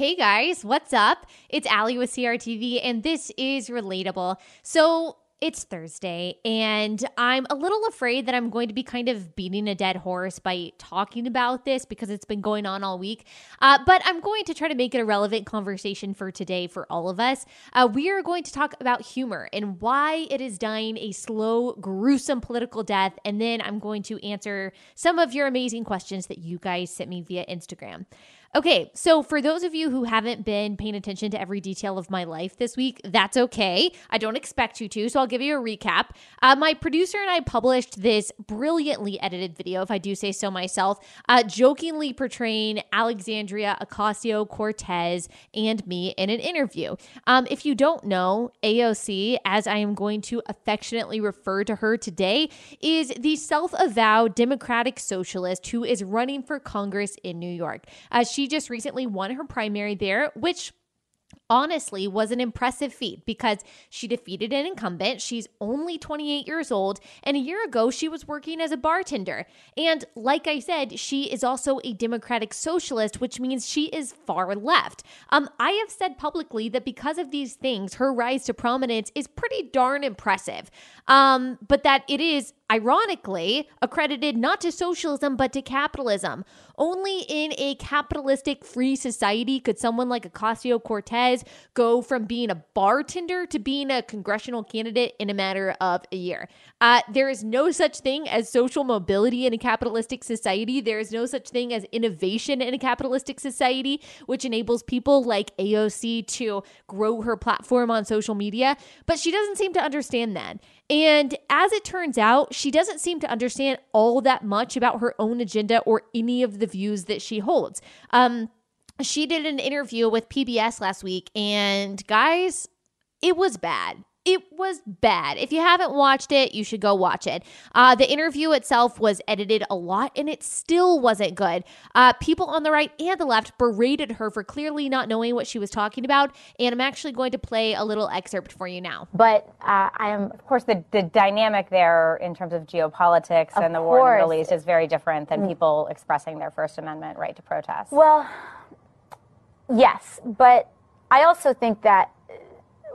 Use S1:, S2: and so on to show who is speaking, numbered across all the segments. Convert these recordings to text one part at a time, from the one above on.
S1: Hey guys, what's up? It's Allie with CRTV, and this is Relatable. So, it's Thursday, and I'm a little afraid that I'm going to be kind of beating a dead horse by talking about this because it's been going on all week. Uh, but I'm going to try to make it a relevant conversation for today for all of us. Uh, we are going to talk about humor and why it is dying a slow, gruesome political death. And then I'm going to answer some of your amazing questions that you guys sent me via Instagram. Okay, so for those of you who haven't been paying attention to every detail of my life this week, that's okay. I don't expect you to, so I'll give you a recap. Uh, my producer and I published this brilliantly edited video, if I do say so myself, uh, jokingly portraying Alexandria Ocasio Cortez and me in an interview. Um, if you don't know, AOC, as I am going to affectionately refer to her today, is the self avowed Democratic socialist who is running for Congress in New York. Uh, she she just recently won her primary there, which honestly was an impressive feat because she defeated an incumbent. She's only 28 years old, and a year ago she was working as a bartender. And like I said, she is also a democratic socialist, which means she is far left. Um, I have said publicly that because of these things, her rise to prominence is pretty darn impressive. Um, but that it is ironically accredited not to socialism but to capitalism. Only in a capitalistic free society could someone like Ocasio Cortez go from being a bartender to being a congressional candidate in a matter of a year. Uh, there is no such thing as social mobility in a capitalistic society. There is no such thing as innovation in a capitalistic society, which enables people like AOC to grow her platform on social media. But she doesn't seem to understand that. And as it turns out, she doesn't seem to understand all that much about her own agenda or any of the views that she holds. Um, she did an interview with PBS last week, and guys, it was bad. It was bad. If you haven't watched it, you should go watch it. Uh, the interview itself was edited a lot and it still wasn't good. Uh, people on the right and the left berated her for clearly not knowing what she was talking about. And I'm actually going to play a little excerpt for you now.
S2: But uh, I am, of course, the, the dynamic there in terms of geopolitics of and the war in the Middle East is very different than mm. people expressing their First Amendment right to protest.
S3: Well, yes. But I also think that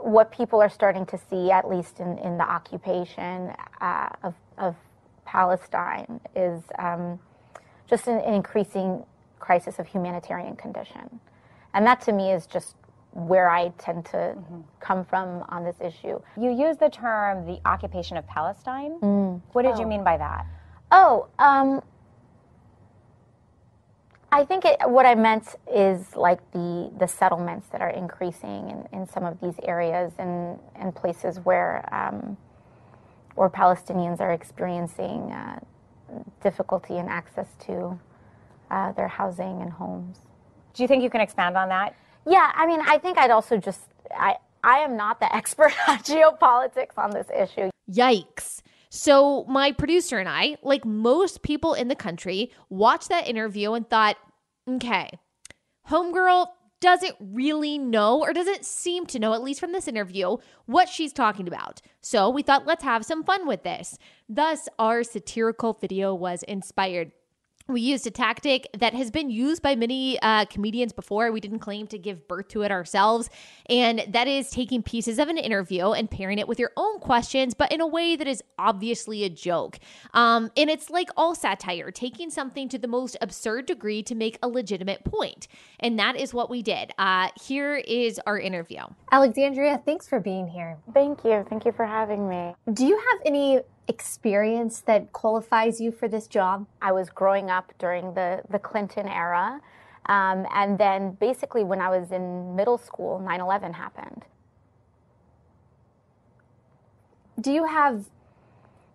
S3: what people are starting to see, at least in, in the occupation uh, of, of Palestine, is um, just an, an, increasing crisis of humanitarian condition. And that to me is just where I tend to mm-hmm. come from on this issue.
S2: You use the term the occupation of Palestine. Mm. What did oh. you mean by that?
S3: Oh, um, I think it, what I meant is like the, the settlements that are increasing in, in some of these areas and, and places where, um, where Palestinians are experiencing uh, difficulty in access to uh, their housing and homes.
S2: Do you think you can expand on that?
S3: Yeah, I mean, I think I'd also just, I, I am not the expert on geopolitics on this issue.
S1: Yikes. So, my producer and I, like most people in the country, watched that interview and thought, okay, Homegirl doesn't really know or doesn't seem to know, at least from this interview, what she's talking about. So, we thought, let's have some fun with this. Thus, our satirical video was inspired we used a tactic that has been used by many uh, comedians before. We didn't claim to give birth to it ourselves. And that is taking pieces of an interview and pairing it with your own questions, but in a way that is obviously a joke. Um, and it's like all satire, taking something to the most absurd degree to make a legitimate point. And that is what we did. Uh, here is our interview.
S4: Alexandria, thanks for being here.
S3: Thank you. Thank you for having me.
S4: Do you have any experience that qualifies you for this job?
S3: I was growing up during the, the Clinton era. Um, and then basically, when I was in middle school, 9 11 happened.
S4: Do you have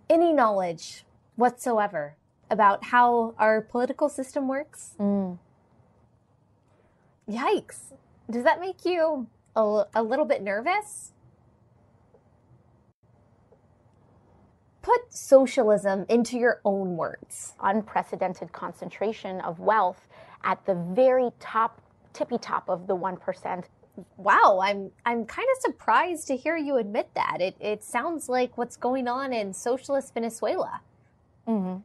S4: any knowledge whatsoever about how our political system works? Mm. Yikes. Does that make you a, a little bit nervous? Put socialism into your own words.
S3: Unprecedented concentration of wealth at the very top, tippy top of the 1%.
S4: Wow, I'm I'm kind of surprised to hear you admit that. It it sounds like what's going on in socialist Venezuela. Mm-hmm.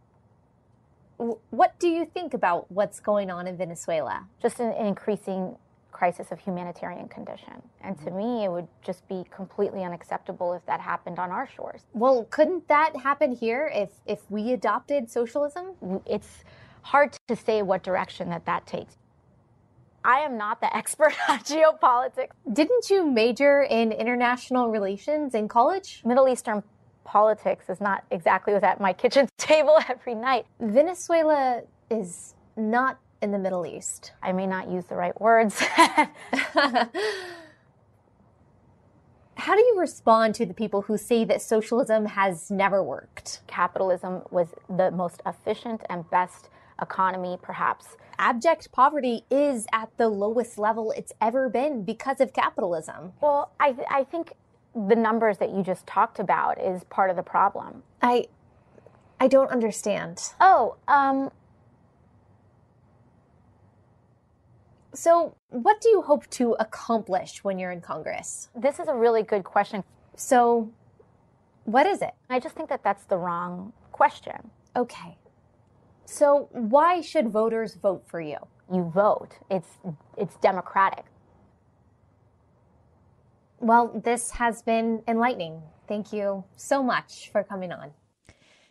S4: What do you think about what's going on in Venezuela?
S3: Just an, an increasing crisis of humanitarian condition. And to mm-hmm. me, it would just be completely unacceptable if that happened on our shores.
S4: Well, couldn't that happen here if, if we adopted socialism?
S3: It's hard to say what direction that that takes. I am not the expert on geopolitics.
S4: Didn't you major in international relations in college?
S3: Middle Eastern politics is not exactly what's at my kitchen table every night.
S4: Venezuela is not in the Middle East.
S3: I may not use the right words.
S4: How do you respond to the people who say that socialism has never worked?
S3: Capitalism was the most efficient and best economy, perhaps.
S4: Abject poverty is at the lowest level it's ever been because of capitalism.
S3: Well, I, I think the numbers that you just talked about is part of the problem.
S4: I, I don't understand.
S3: Oh, um,
S4: So, what do you hope to accomplish when you're in Congress?
S3: This is a really good question.
S4: So, what is it?
S3: I just think that that's the wrong question.
S4: Okay. So, why should voters vote for you?
S3: You vote. It's it's democratic.
S4: Well, this has been enlightening. Thank you so much for coming on.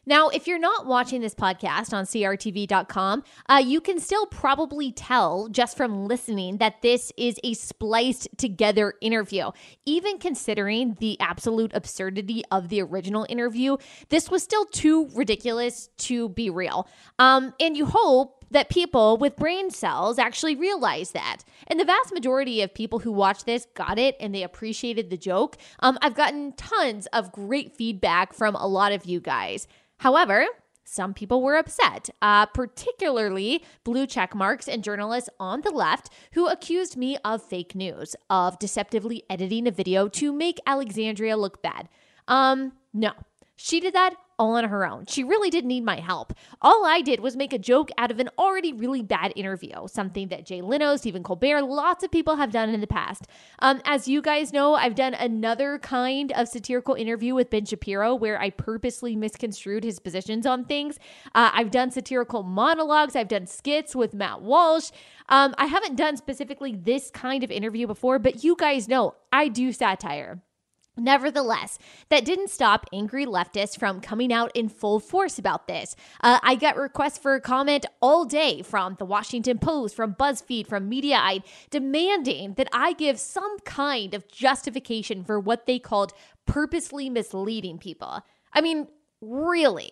S1: Now, if you're not watching this podcast on crtv.com, uh, you can still probably tell just from listening that this is a spliced together interview. Even considering the absolute absurdity of the original interview, this was still too ridiculous to be real. Um, and you hope that people with brain cells actually realize that. And the vast majority of people who watch this got it and they appreciated the joke. Um, I've gotten tons of great feedback from a lot of you guys. However, some people were upset, uh, particularly blue check marks and journalists on the left who accused me of fake news, of deceptively editing a video to make Alexandria look bad. Um, no, she did that all on her own. She really didn't need my help. All I did was make a joke out of an already really bad interview, something that Jay Leno, Stephen Colbert, lots of people have done in the past. Um, as you guys know, I've done another kind of satirical interview with Ben Shapiro where I purposely misconstrued his positions on things. Uh, I've done satirical monologues, I've done skits with Matt Walsh. Um, I haven't done specifically this kind of interview before, but you guys know I do satire. Nevertheless, that didn't stop angry leftists from coming out in full force about this. Uh, I got requests for a comment all day from the Washington Post, from BuzzFeed, from Mediaite, demanding that I give some kind of justification for what they called purposely misleading people. I mean, really.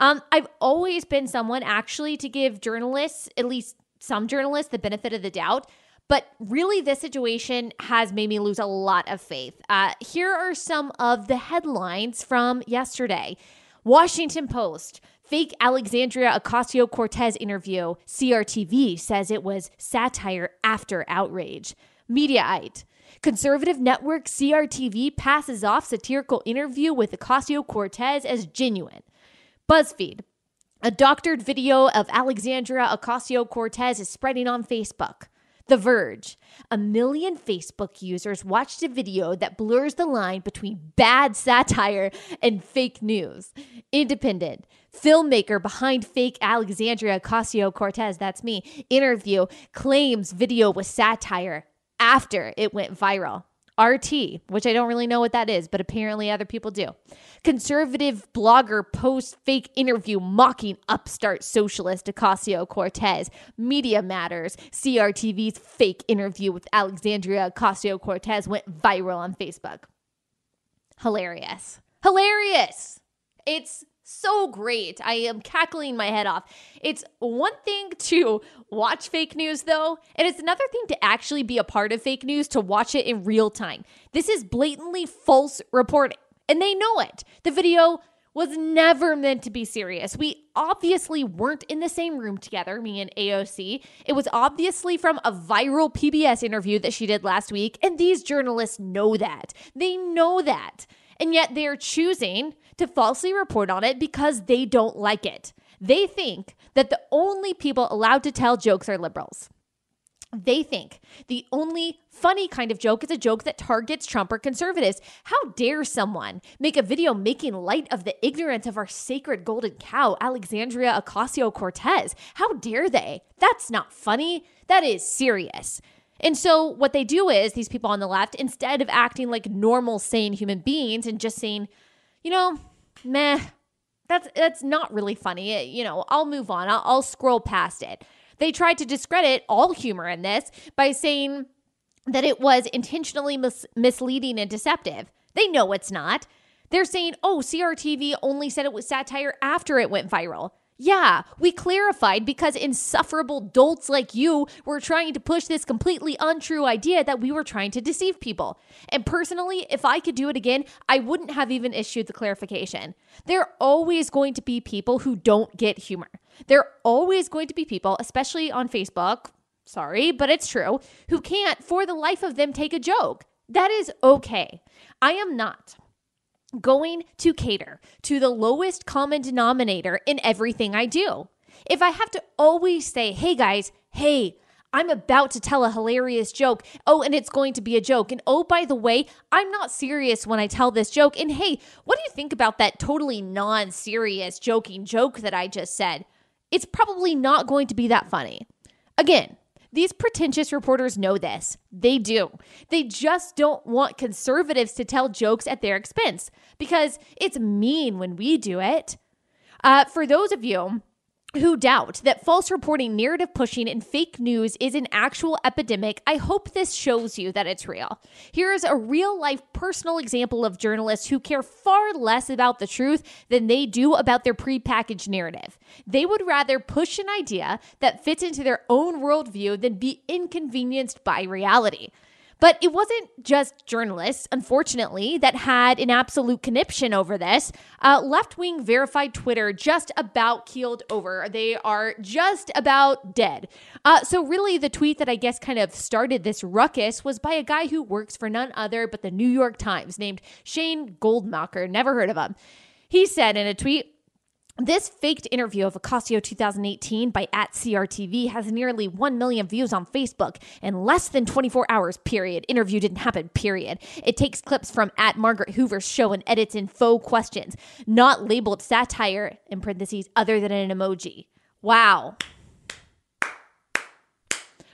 S1: Um, I've always been someone actually to give journalists, at least some journalists, the benefit of the doubt. But really, this situation has made me lose a lot of faith. Uh, here are some of the headlines from yesterday Washington Post. Fake Alexandria Ocasio Cortez interview. CRTV says it was satire after outrage. Mediaite. Conservative network CRTV passes off satirical interview with Ocasio Cortez as genuine. BuzzFeed. A doctored video of Alexandria Ocasio Cortez is spreading on Facebook. The Verge. A million Facebook users watched a video that blurs the line between bad satire and fake news. Independent. Filmmaker behind fake Alexandria Ocasio Cortez, that's me, interview claims video was satire after it went viral. RT, which I don't really know what that is, but apparently other people do. Conservative blogger posts fake interview mocking upstart socialist Ocasio Cortez. Media Matters, CRTV's fake interview with Alexandria Ocasio Cortez went viral on Facebook. Hilarious. Hilarious. It's so great. I am cackling my head off. It's one thing to watch fake news, though, and it's another thing to actually be a part of fake news to watch it in real time. This is blatantly false reporting, and they know it. The video was never meant to be serious. We obviously weren't in the same room together, me and AOC. It was obviously from a viral PBS interview that she did last week, and these journalists know that. They know that. And yet they're choosing to falsely report on it because they don't like it. They think that the only people allowed to tell jokes are liberals. They think the only funny kind of joke is a joke that targets Trump or conservatives. How dare someone make a video making light of the ignorance of our sacred golden cow, Alexandria Ocasio Cortez? How dare they? That's not funny. That is serious. And so what they do is these people on the left, instead of acting like normal, sane human beings and just saying, you know, meh, that's that's not really funny. You know, I'll move on. I'll, I'll scroll past it. They tried to discredit all humor in this by saying that it was intentionally mis- misleading and deceptive. They know it's not. They're saying, oh, CRTV only said it was satire after it went viral. Yeah, we clarified because insufferable dolts like you were trying to push this completely untrue idea that we were trying to deceive people. And personally, if I could do it again, I wouldn't have even issued the clarification. There are always going to be people who don't get humor. There are always going to be people, especially on Facebook, sorry, but it's true, who can't for the life of them take a joke. That is okay. I am not going to cater to the lowest common denominator in everything I do. If I have to always say, hey guys, hey, I'm about to tell a hilarious joke. Oh, and it's going to be a joke. And oh, by the way, I'm not serious when I tell this joke. And hey, what do you think about that totally non serious joking joke that I just said? It's probably not going to be that funny. Again, these pretentious reporters know this. They do. They just don't want conservatives to tell jokes at their expense because it's mean when we do it. Uh, for those of you who doubt that false reporting, narrative pushing, and fake news is an actual epidemic, I hope this shows you that it's real. Here is a real life personal example of journalists who care far less about the truth than they do about their prepackaged narrative. They would rather push an idea that fits into their own worldview than be inconvenienced by reality. But it wasn't just journalists, unfortunately, that had an absolute conniption over this. Uh, Left wing verified Twitter just about keeled over. They are just about dead. Uh, so, really, the tweet that I guess kind of started this ruckus was by a guy who works for none other but the New York Times named Shane Goldmacher. Never heard of him. He said in a tweet, this faked interview of Ocasio 2018 by at CRTV has nearly 1 million views on Facebook in less than 24 hours, period. Interview didn't happen, period. It takes clips from at Margaret Hoover's show and edits in faux questions, not labeled satire, in parentheses, other than an emoji. Wow.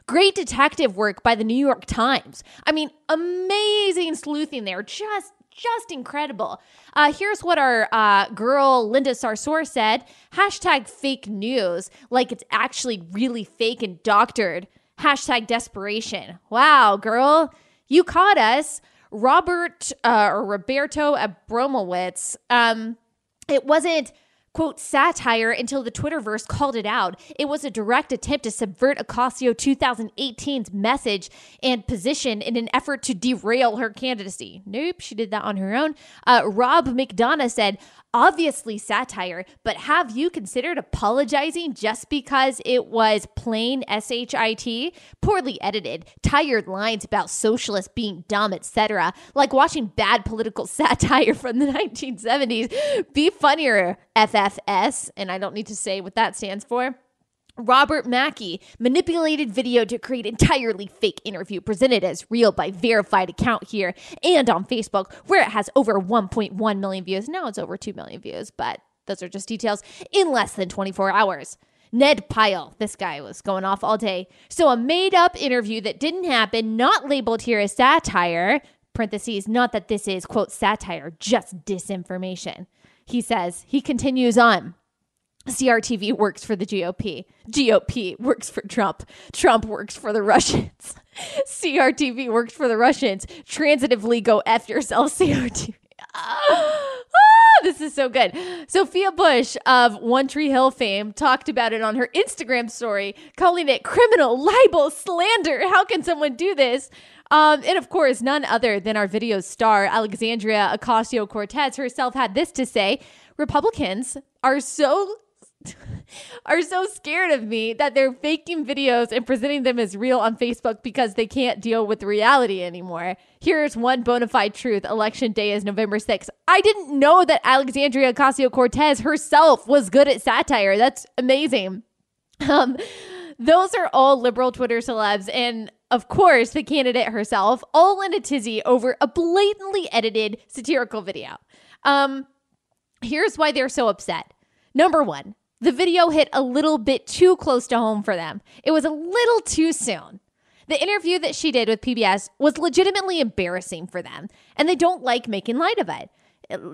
S1: Great detective work by the New York Times. I mean, amazing sleuthing there. Just just incredible. Uh, here's what our uh, girl Linda Sarsour said hashtag fake news, like it's actually really fake and doctored. Hashtag desperation. Wow, girl, you caught us. Robert uh, or Roberto Abramowitz. Um, it wasn't quote, satire until the Twitterverse called it out. It was a direct attempt to subvert Ocasio 2018's message and position in an effort to derail her candidacy. Nope, she did that on her own. Uh, Rob McDonough said, obviously satire, but have you considered apologizing just because it was plain SHIT? Poorly edited, tired lines about socialists being dumb, etc. Like watching bad political satire from the 1970s. Be funnier, FFS. And I don't need to say what that stands for. Robert Mackey manipulated video to create entirely fake interview presented as real by verified account here and on Facebook, where it has over 1.1 million views. Now it's over 2 million views, but those are just details in less than 24 hours. Ned Pyle, this guy was going off all day. So a made up interview that didn't happen, not labeled here as satire, parentheses, not that this is, quote, satire, just disinformation. He says, he continues on. CRTV works for the GOP. GOP works for Trump. Trump works for the Russians. CRTV works for the Russians. Transitively go F yourself, CRTV. Is so good. Sophia Bush of One Tree Hill fame talked about it on her Instagram story, calling it criminal, libel, slander. How can someone do this? Um, and of course, none other than our video star, Alexandria Ocasio Cortez herself, had this to say Republicans are so are so scared of me that they're faking videos and presenting them as real on Facebook because they can't deal with reality anymore. Here's one bona fide truth Election day is November 6th. I didn't know that Alexandria Ocasio Cortez herself was good at satire. That's amazing. Um, those are all liberal Twitter celebs. And of course, the candidate herself, all in a tizzy over a blatantly edited satirical video. Um, here's why they're so upset. Number one, the video hit a little bit too close to home for them. It was a little too soon. The interview that she did with PBS was legitimately embarrassing for them, and they don't like making light of it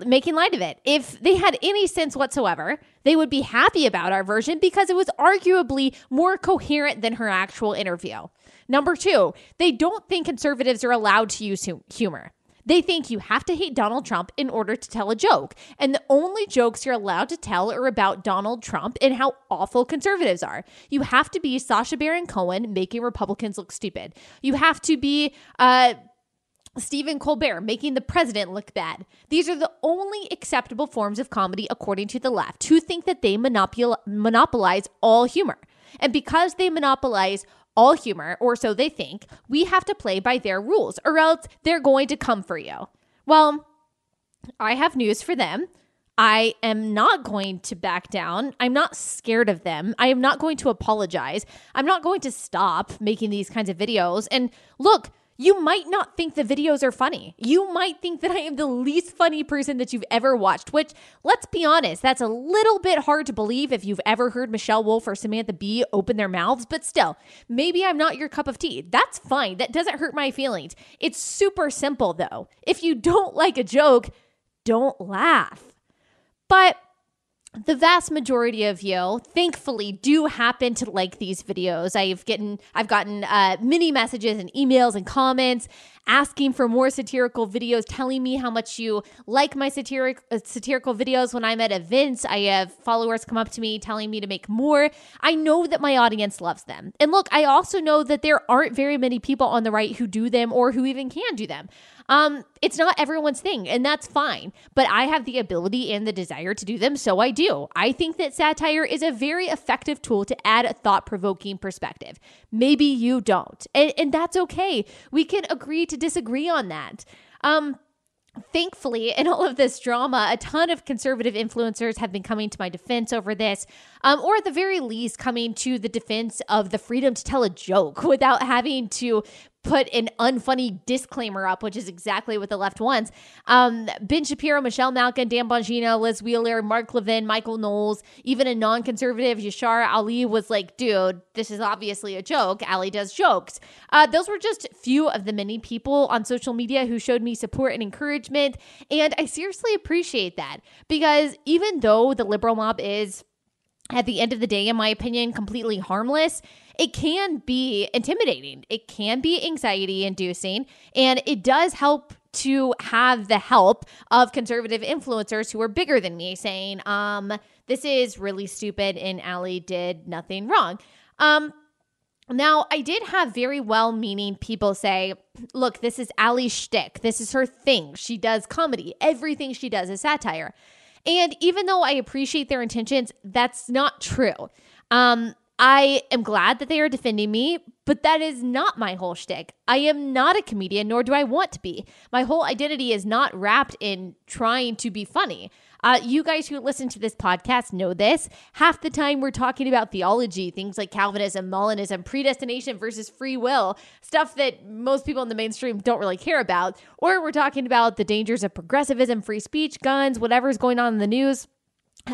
S1: making light of it. If they had any sense whatsoever, they would be happy about our version because it was arguably more coherent than her actual interview. Number two, they don't think conservatives are allowed to use humor. They think you have to hate Donald Trump in order to tell a joke. And the only jokes you're allowed to tell are about Donald Trump and how awful conservatives are. You have to be Sacha Baron Cohen making Republicans look stupid. You have to be uh, Stephen Colbert making the president look bad. These are the only acceptable forms of comedy according to the left, who think that they monopol- monopolize all humor. And because they monopolize all humor, or so they think, we have to play by their rules, or else they're going to come for you. Well, I have news for them. I am not going to back down. I'm not scared of them. I am not going to apologize. I'm not going to stop making these kinds of videos. And look, you might not think the videos are funny. You might think that I am the least funny person that you've ever watched, which, let's be honest, that's a little bit hard to believe if you've ever heard Michelle Wolf or Samantha Bee open their mouths, but still, maybe I'm not your cup of tea. That's fine. That doesn't hurt my feelings. It's super simple, though. If you don't like a joke, don't laugh. But the vast majority of you thankfully do happen to like these videos. I've gotten i've gotten uh, many messages and emails and comments asking for more satirical videos telling me how much you like my satiric, uh, satirical videos when i'm at events i have followers come up to me telling me to make more i know that my audience loves them and look i also know that there aren't very many people on the right who do them or who even can do them um, it's not everyone's thing, and that's fine. But I have the ability and the desire to do them, so I do. I think that satire is a very effective tool to add a thought provoking perspective. Maybe you don't, and, and that's okay. We can agree to disagree on that. Um, Thankfully, in all of this drama, a ton of conservative influencers have been coming to my defense over this, um, or at the very least, coming to the defense of the freedom to tell a joke without having to put an unfunny disclaimer up, which is exactly what the left wants. Um, ben Shapiro, Michelle Malkin, Dan Bongino, Liz Wheeler, Mark Levin, Michael Knowles, even a non conservative, Yashar Ali was like, dude, this is obviously a joke. Allie does jokes. Uh, those were just few of the many people on social media who showed me support and encouragement. And I seriously appreciate that because even though the liberal mob is at the end of the day, in my opinion, completely harmless, it can be intimidating. It can be anxiety inducing, and it does help to have the help of conservative influencers who are bigger than me saying, um, this is really stupid and Allie did nothing wrong. Um, now, I did have very well meaning people say, look, this is Allie's shtick. This is her thing. She does comedy. Everything she does is satire. And even though I appreciate their intentions, that's not true. Um, I am glad that they are defending me, but that is not my whole shtick. I am not a comedian, nor do I want to be. My whole identity is not wrapped in trying to be funny. Uh, you guys who listen to this podcast know this. Half the time we're talking about theology, things like Calvinism, Molinism, predestination versus free will, stuff that most people in the mainstream don't really care about. Or we're talking about the dangers of progressivism, free speech, guns, whatever's going on in the news.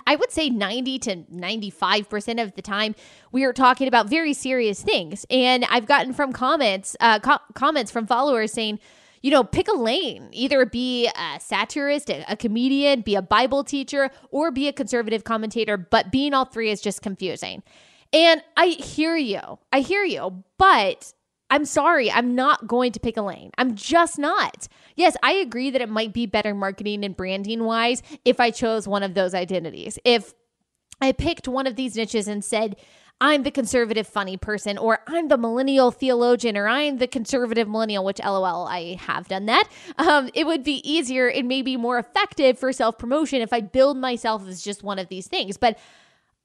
S1: I would say 90 to 95% of the time we are talking about very serious things. And I've gotten from comments, uh, co- comments from followers saying, you know, pick a lane. Either be a satirist, a, a, comedian, be a Bible teacher, or be a conservative commentator. But being all three is just confusing. And I hear you. I hear you. But I'm sorry, I'm not going to pick a lane. I'm just not. Yes, I agree that it might be better marketing and branding wise if I chose one of those identities. If I picked one of these niches and said, I'm the conservative funny person, or I'm the millennial theologian, or I'm the conservative millennial, which lol, I have done that. Um, it would be easier and maybe more effective for self promotion if I build myself as just one of these things. But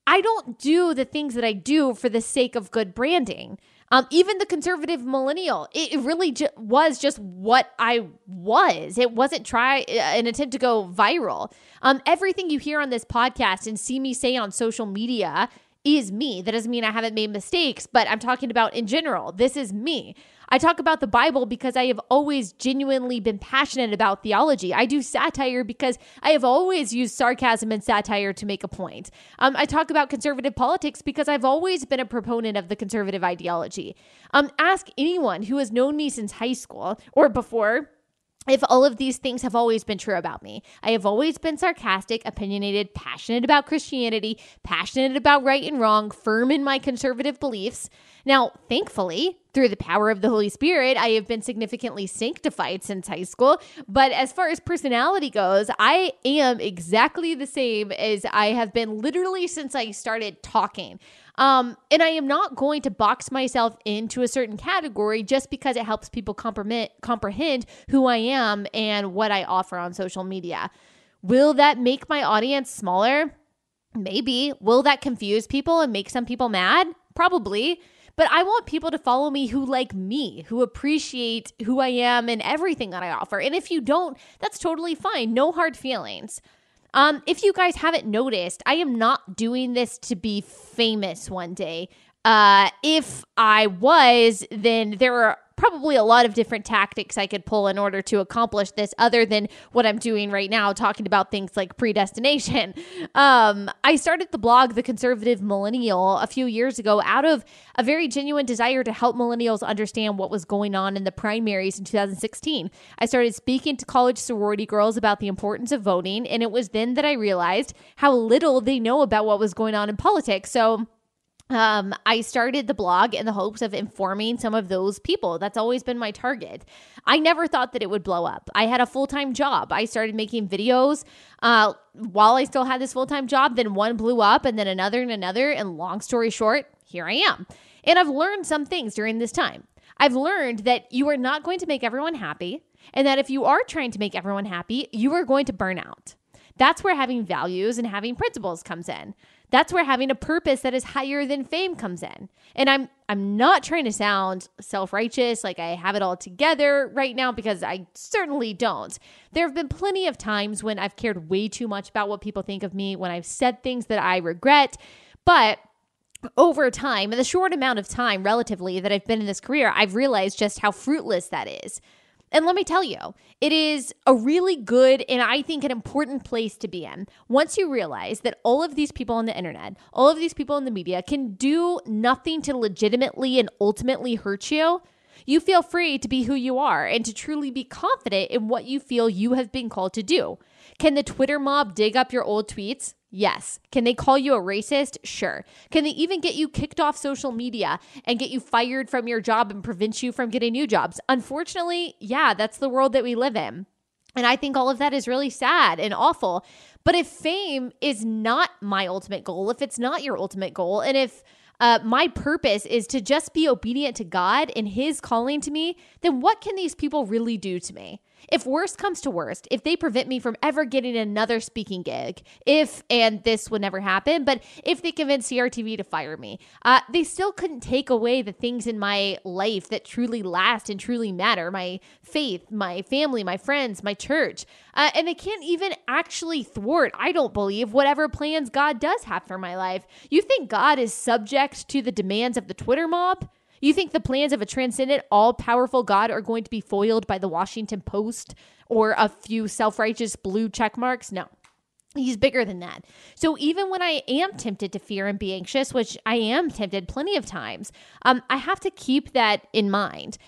S1: I don't do the things that I do for the sake of good branding. Um, even the conservative millennial, it, really ju- was just what I was. It wasn't try uh, an attempt to go viral. Um, everything you hear on this podcast and see me say on social media is me. That doesn't mean I haven't made mistakes, but I'm talking about in general. This is me. I talk about the Bible because I have always genuinely been passionate about theology. I do satire because I have always used sarcasm and satire to make a point. Um, I talk about conservative politics because I've always been a proponent of the conservative ideology. Um, ask anyone who has known me since high school or before if all of these things have always been true about me. I have always been sarcastic, opinionated, passionate about Christianity, passionate about right and wrong, firm in my conservative beliefs. Now, thankfully, through the power of the Holy Spirit, I have been significantly sanctified since high school. But as far as personality goes, I am exactly the same as I have been literally since I started talking. Um, and I am not going to box myself into a certain category just because it helps people comprehend, who I am and what I offer on social media. Will that make my audience smaller? Maybe. Will that confuse people and make some people mad? Probably. But I want people to follow me who like me, who appreciate who I am and everything that I offer. And if you don't, that's totally fine. No hard feelings. Um, if you guys haven't noticed, I am not doing this to be famous one day. Uh, if I was, then there are probably a lot of different tactics I could pull in order to accomplish this, other than what I'm doing right now, talking about things like predestination. Um, I started the blog, The Conservative Millennial, a few years ago out of a very genuine desire to help millennials understand what was going on in the primaries in 2016. I started speaking to college sorority girls about the importance of voting, and it was then that I realized how little they know about what was going on in politics. So, um, I started the blog in the hopes of informing some of those people. That's always been my target. I never thought that it would blow up. I had a full time job. I started making videos uh, while I still had this full time job. Then one blew up, and then another and another. And long story short, here I am. And I've learned some things during this time. I've learned that you are not going to make everyone happy, and that if you are trying to make everyone happy, you are going to burn out. That's where having values and having principles comes in. That's where having a purpose that is higher than fame comes in. And I'm I'm not trying to sound self-righteous like I have it all together right now because I certainly don't. There have been plenty of times when I've cared way too much about what people think of me, when I've said things that I regret, but over time, in the short amount of time relatively that I've been in this career, I've realized just how fruitless that is. And let me tell you, it is a really good and I think an important place to be in. Once you realize that all of these people on the internet, all of these people in the media can do nothing to legitimately and ultimately hurt you, you feel free to be who you are and to truly be confident in what you feel you have been called to do. Can the Twitter mob dig up your old tweets? Yes. Can they call you a racist? Sure. Can they even get you kicked off social media and get you fired from your job and prevent you from getting new jobs? Unfortunately, yeah, that's the world that we live in. And I think all of that is really sad and awful. But if fame is not my ultimate goal, if it's not your ultimate goal, and if uh, my purpose is to just be obedient to God and His calling to me, then what can these people really do to me? If worst comes to worst, if they prevent me from ever getting another speaking gig, if, and this would never happen, but if they convince CRTV to fire me, uh, they still couldn't take away the things in my life that truly last and truly matter my faith, my family, my friends, my church. Uh, and they can't even actually thwart, I don't believe, whatever plans God does have for my life. You think God is subject to the demands of the Twitter mob? You think the plans of a transcendent, all powerful God are going to be foiled by the Washington Post or a few self righteous blue check marks? No. He's bigger than that. So even when I am tempted to fear and be anxious, which I am tempted plenty of times, um, I have to keep that in mind.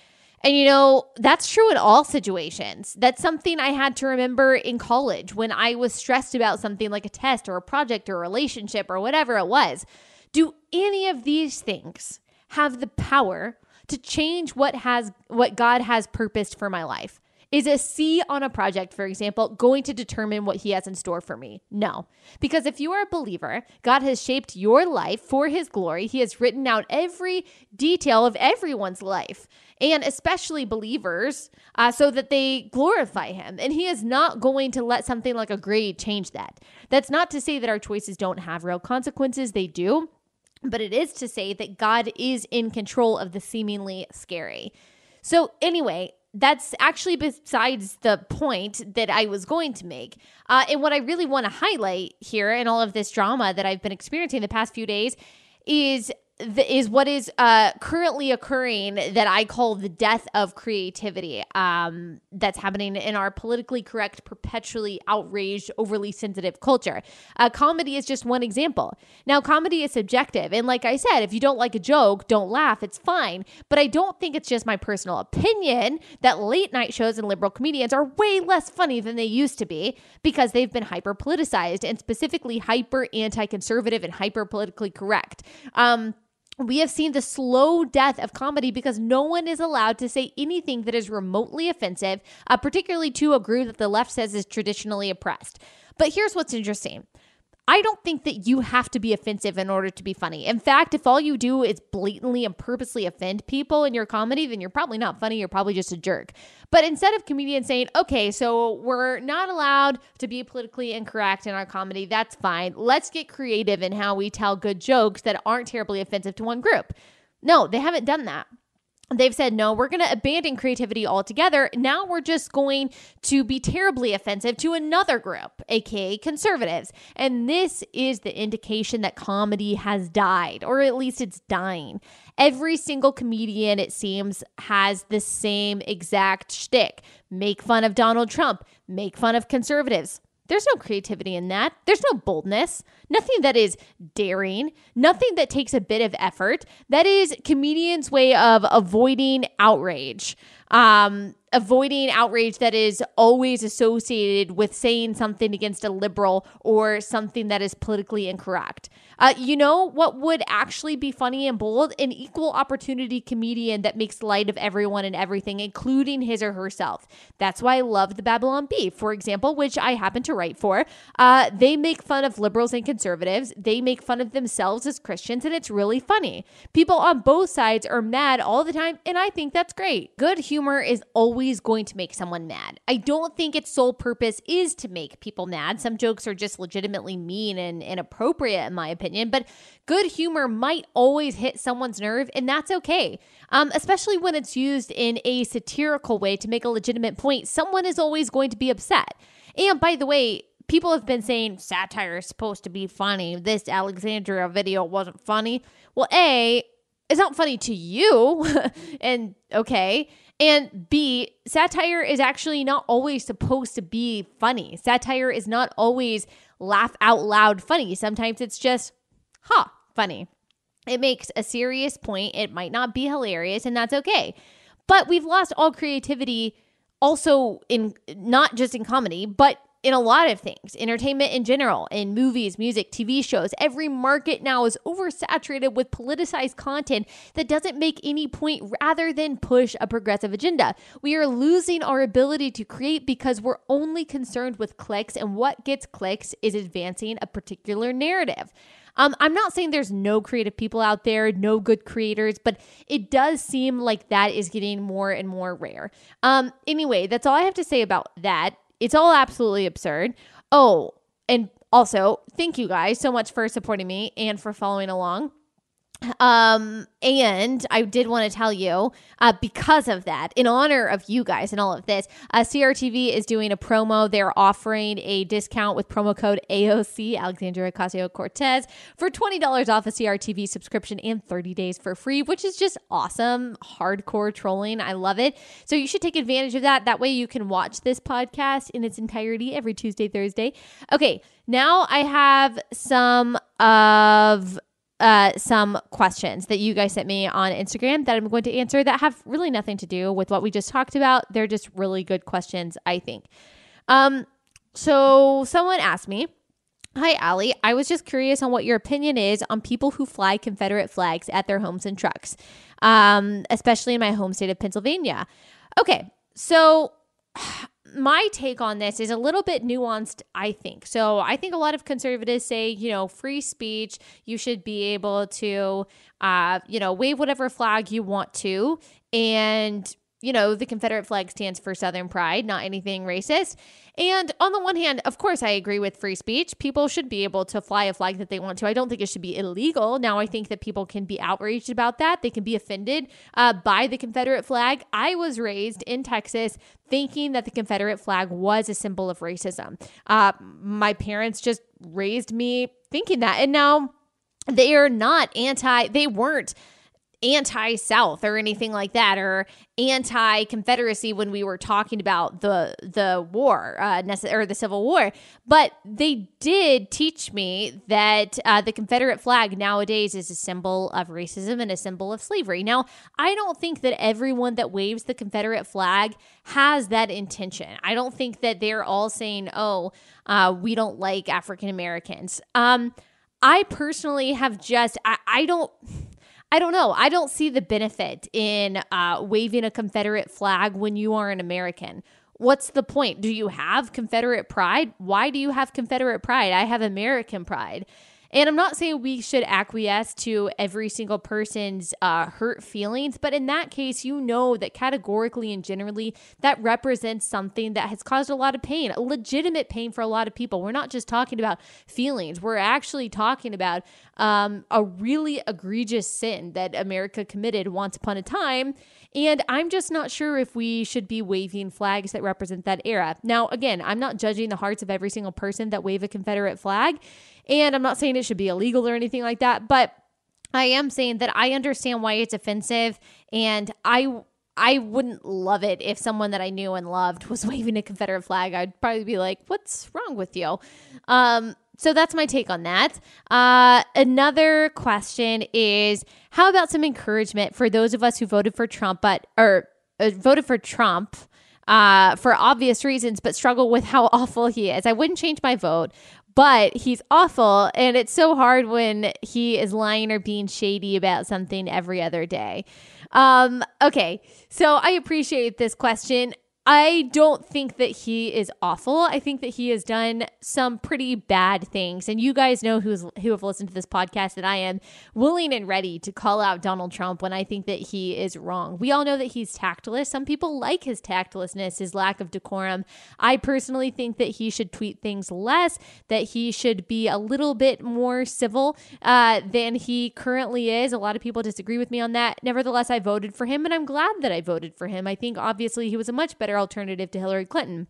S1: And you know, that's true in all situations. That's something I had to remember in college when I was stressed about something like a test or a project or a relationship or whatever it was. Do any of these things have the power to change what has what God has purposed for my life. Is a C on a project, for example, going to determine what he has in store for me? No. Because if you are a believer, God has shaped your life for his glory. He has written out every detail of everyone's life, and especially believers, uh, so that they glorify him. And he is not going to let something like a grade change that. That's not to say that our choices don't have real consequences, they do but it is to say that God is in control of the seemingly scary. So, anyway, that's actually besides the point that I was going to make. Uh, and what I really want to highlight here in all of this drama that I've been experiencing the past few days is is what is uh, currently occurring that I call the death of creativity. Um, that's happening in our politically correct, perpetually outraged, overly sensitive culture. Uh, comedy is just one example. Now, comedy is subjective, and like I said, if you don't like a joke, don't laugh. It's fine. But I don't think it's just my personal opinion that late night shows and liberal comedians are way less funny than they used to be because they've been hyper politicized and specifically hyper anti conservative and hyper politically correct. Um, we have seen the slow death of comedy because no one is allowed to say anything that is remotely offensive, uh, particularly to a group that the left says is traditionally oppressed. But here's what's interesting I don't think that you have to be offensive in order to be funny. In fact, if all you do is blatantly and purposely offend people in your comedy, then you're probably not funny. You're probably just a jerk. But instead of comedians saying, okay, so we're not allowed to be politically incorrect in our comedy, that's fine. Let's get creative in how we tell good jokes that aren't terribly offensive to one group. No, they haven't done that they've said no we're going to abandon creativity altogether. Now we're just going to be terribly offensive to another group aka conservatives. And this is the indication that comedy has died or at least it's dying. Every single comedian it seems has the same exact shtick. Make fun of donald trump. Make fun of conservatives there's no creativity in that. There's no boldness, nothing that is daring, nothing that takes a bit of effort. That is comedians' way of avoiding outrage. Um, avoiding outrage that is always associated with saying something against a liberal or something that is politically incorrect. Uh, you know what would actually be funny and bold? An equal opportunity comedian that makes light of everyone and everything, including his or herself. That's why I love the Babylon Bee, for example, which I happen to write for. Uh, they make fun of liberals and conservatives. They make fun of themselves as Christians, and it's really funny. People on both sides are mad all the time, and I think that's great. Good humor is always always going to make someone mad. I don't think its sole purpose is to make people mad. Some jokes are just legitimately mean and inappropriate, in my opinion, but good humor might always hit someone's nerve, and that's okay. Um, especially when it's used in a satirical way to make a legitimate point. Someone is always going to be upset. And by the way, people have been saying satire is supposed to be funny. This Alexandria video wasn't funny. Well, A, it's not funny to you. and okay. And B, satire is actually not always supposed to be funny. Satire is not always laugh out loud funny. Sometimes it's just, ha, huh, funny. It makes a serious point. It might not be hilarious, and that's okay. But we've lost all creativity also in not just in comedy, but in a lot of things, entertainment in general, in movies, music, TV shows. Every market now is oversaturated with politicized content that doesn't make any point rather than push a progressive agenda. We are losing our ability to create because we're only concerned with clicks, and what gets clicks is advancing a particular narrative. Um, I'm not saying there's no creative people out there, no good creators, but it does seem like that is getting more and more rare. Um, anyway, that's all I have to say about that. It's all absolutely absurd. Oh, and also, thank you guys so much for supporting me and for following along. Um, and I did want to tell you, uh, because of that, in honor of you guys and all of this, uh, CRTV is doing a promo. They're offering a discount with promo code AOC, Alexandria Ocasio Cortez, for $20 off a CRTV subscription and 30 days for free, which is just awesome. Hardcore trolling. I love it. So you should take advantage of that. That way you can watch this podcast in its entirety every Tuesday, Thursday. Okay. Now I have some of uh, some questions that you guys sent me on Instagram that I'm going to answer that have really nothing to do with what we just talked about. They're just really good questions, I think. Um, so someone asked me, Hi, Allie. I was just curious on what your opinion is on people who fly Confederate flags at their homes and trucks, um, especially in my home state of Pennsylvania. Okay, so my take on this is a little bit nuanced, I think. So I think a lot of conservatives say, you know, free speech, you should be able to, uh, you know, wave whatever flag you want to. And you know, the Confederate flag stands for Southern pride, not anything racist. And on the one hand, of course, I agree with free speech. People should be able to fly a flag that they want to. I don't think it should be illegal. Now, I think that people can be outraged about that. They can be offended uh, by the Confederate flag. I was raised in Texas thinking that the Confederate flag was a symbol of racism. Uh, my parents just raised me thinking that. And now, they are not anti, they weren't anti South or anything like that, or anti Confederacy when we were talking about the the war uh, or the Civil War. But they did teach me that uh, the Confederate flag nowadays is a symbol of racism and a symbol of slavery. Now, I don't think that everyone that waves the Confederate flag has that intention. I don't think that they're all saying, "Oh, uh, we don't like African Americans." Um, I personally have just I, I don't I don't know. I don't see the benefit in uh, waving a Confederate flag when you are an American. What's the point? Do you have Confederate pride? Why do you have Confederate pride? I have American pride. And I'm not saying we should acquiesce to every single person's uh, hurt feelings, but in that case, you know that categorically and generally, that represents something that has caused a lot of pain, legitimate pain for a lot of people. We're not just talking about feelings, we're actually talking about um, a really egregious sin that America committed once upon a time. And I'm just not sure if we should be waving flags that represent that era. Now, again, I'm not judging the hearts of every single person that wave a Confederate flag. And I'm not saying it should be illegal or anything like that, but I am saying that I understand why it's offensive and I I wouldn't love it if someone that I knew and loved was waving a Confederate flag. I'd probably be like, "What's wrong with you?" Um, so that's my take on that. Uh, another question is, how about some encouragement for those of us who voted for Trump, but or uh, voted for Trump? Uh, for obvious reasons, but struggle with how awful he is. I wouldn't change my vote, but he's awful. And it's so hard when he is lying or being shady about something every other day. Um, okay, so I appreciate this question. I don't think that he is awful. I think that he has done some pretty bad things. And you guys know who's who have listened to this podcast that I am willing and ready to call out Donald Trump when I think that he is wrong. We all know that he's tactless. Some people like his tactlessness, his lack of decorum. I personally think that he should tweet things less, that he should be a little bit more civil uh, than he currently is. A lot of people disagree with me on that. Nevertheless, I voted for him and I'm glad that I voted for him. I think obviously he was a much better alternative to Hillary Clinton.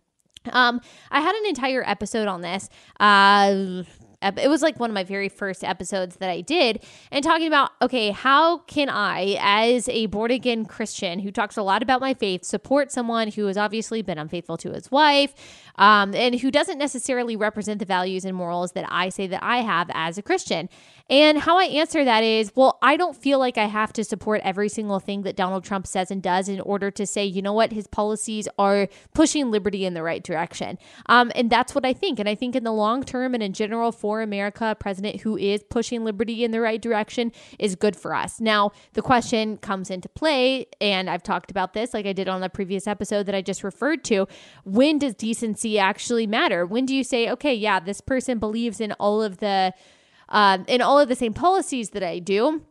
S1: Um, I had an entire episode on this. Uh, it was like one of my very first episodes that I did, and talking about okay, how can I, as a born again Christian who talks a lot about my faith, support someone who has obviously been unfaithful to his wife, um, and who doesn't necessarily represent the values and morals that I say that I have as a Christian? And how I answer that is, well, I don't feel like I have to support every single thing that Donald Trump says and does in order to say, you know what, his policies are pushing liberty in the right direction. Um, and that's what I think. And I think in the long term and in general for America, a president who is pushing liberty in the right direction is good for us. Now, the question comes into play, and I've talked about this like I did on the previous episode that I just referred to. When does decency actually matter? When do you say, okay, yeah, this person believes in all of the um, in all of the same policies that I do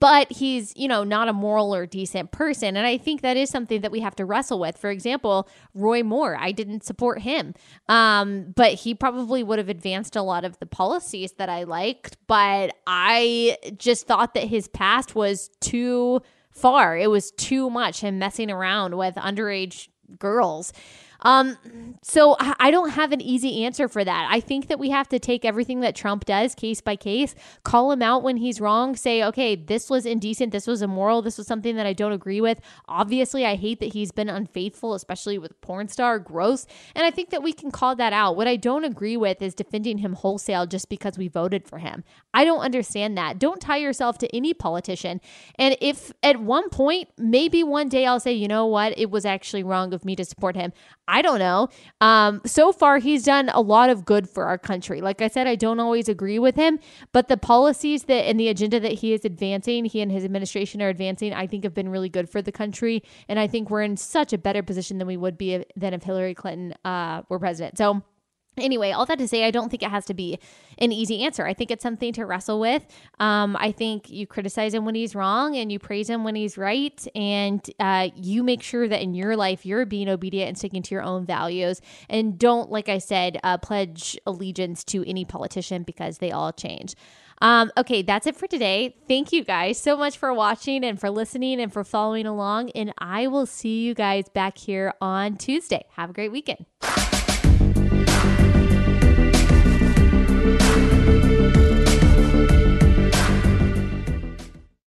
S1: but he's you know not a moral or decent person. And i think that is something that we have to wrestle with. For example roy moore i didn't support him. Um, but he probably would have advanced a lot of the policies that i liked but i just thought that his past was too far. It was too much him messing around with underage girls um, so I don't have an easy answer for that. I think that we have to take everything that Trump does case by case, call him out when he's wrong, say, okay, this was indecent, this was immoral, this was something that I don't agree with. Obviously, I hate that he's been unfaithful, especially with porn star, gross. And I think that we can call that out. What I don't agree with is defending him wholesale just because we voted for him. I don't understand that. Don't tie yourself to any politician. And if at one point, maybe one day I'll say, you know what, it was actually wrong of me to support him. I don't know. Um, so far, he's done a lot of good for our country. Like I said, I don't always agree with him, but the policies that and the agenda that he is advancing, he and his administration are advancing, I think have been really good for the country. And I think we're in such a better position than we would be if, than if Hillary Clinton uh, were president. So, Anyway, all that to say, I don't think it has to be an easy answer. I think it's something to wrestle with. Um, I think you criticize him when he's wrong and you praise him when he's right. And uh, you make sure that in your life, you're being obedient and sticking to your own values. And don't, like I said, uh, pledge allegiance to any politician because they all change. Um, okay, that's it for today. Thank you guys so much for watching and for listening and for following along. And I will see you guys back here on Tuesday. Have a great weekend.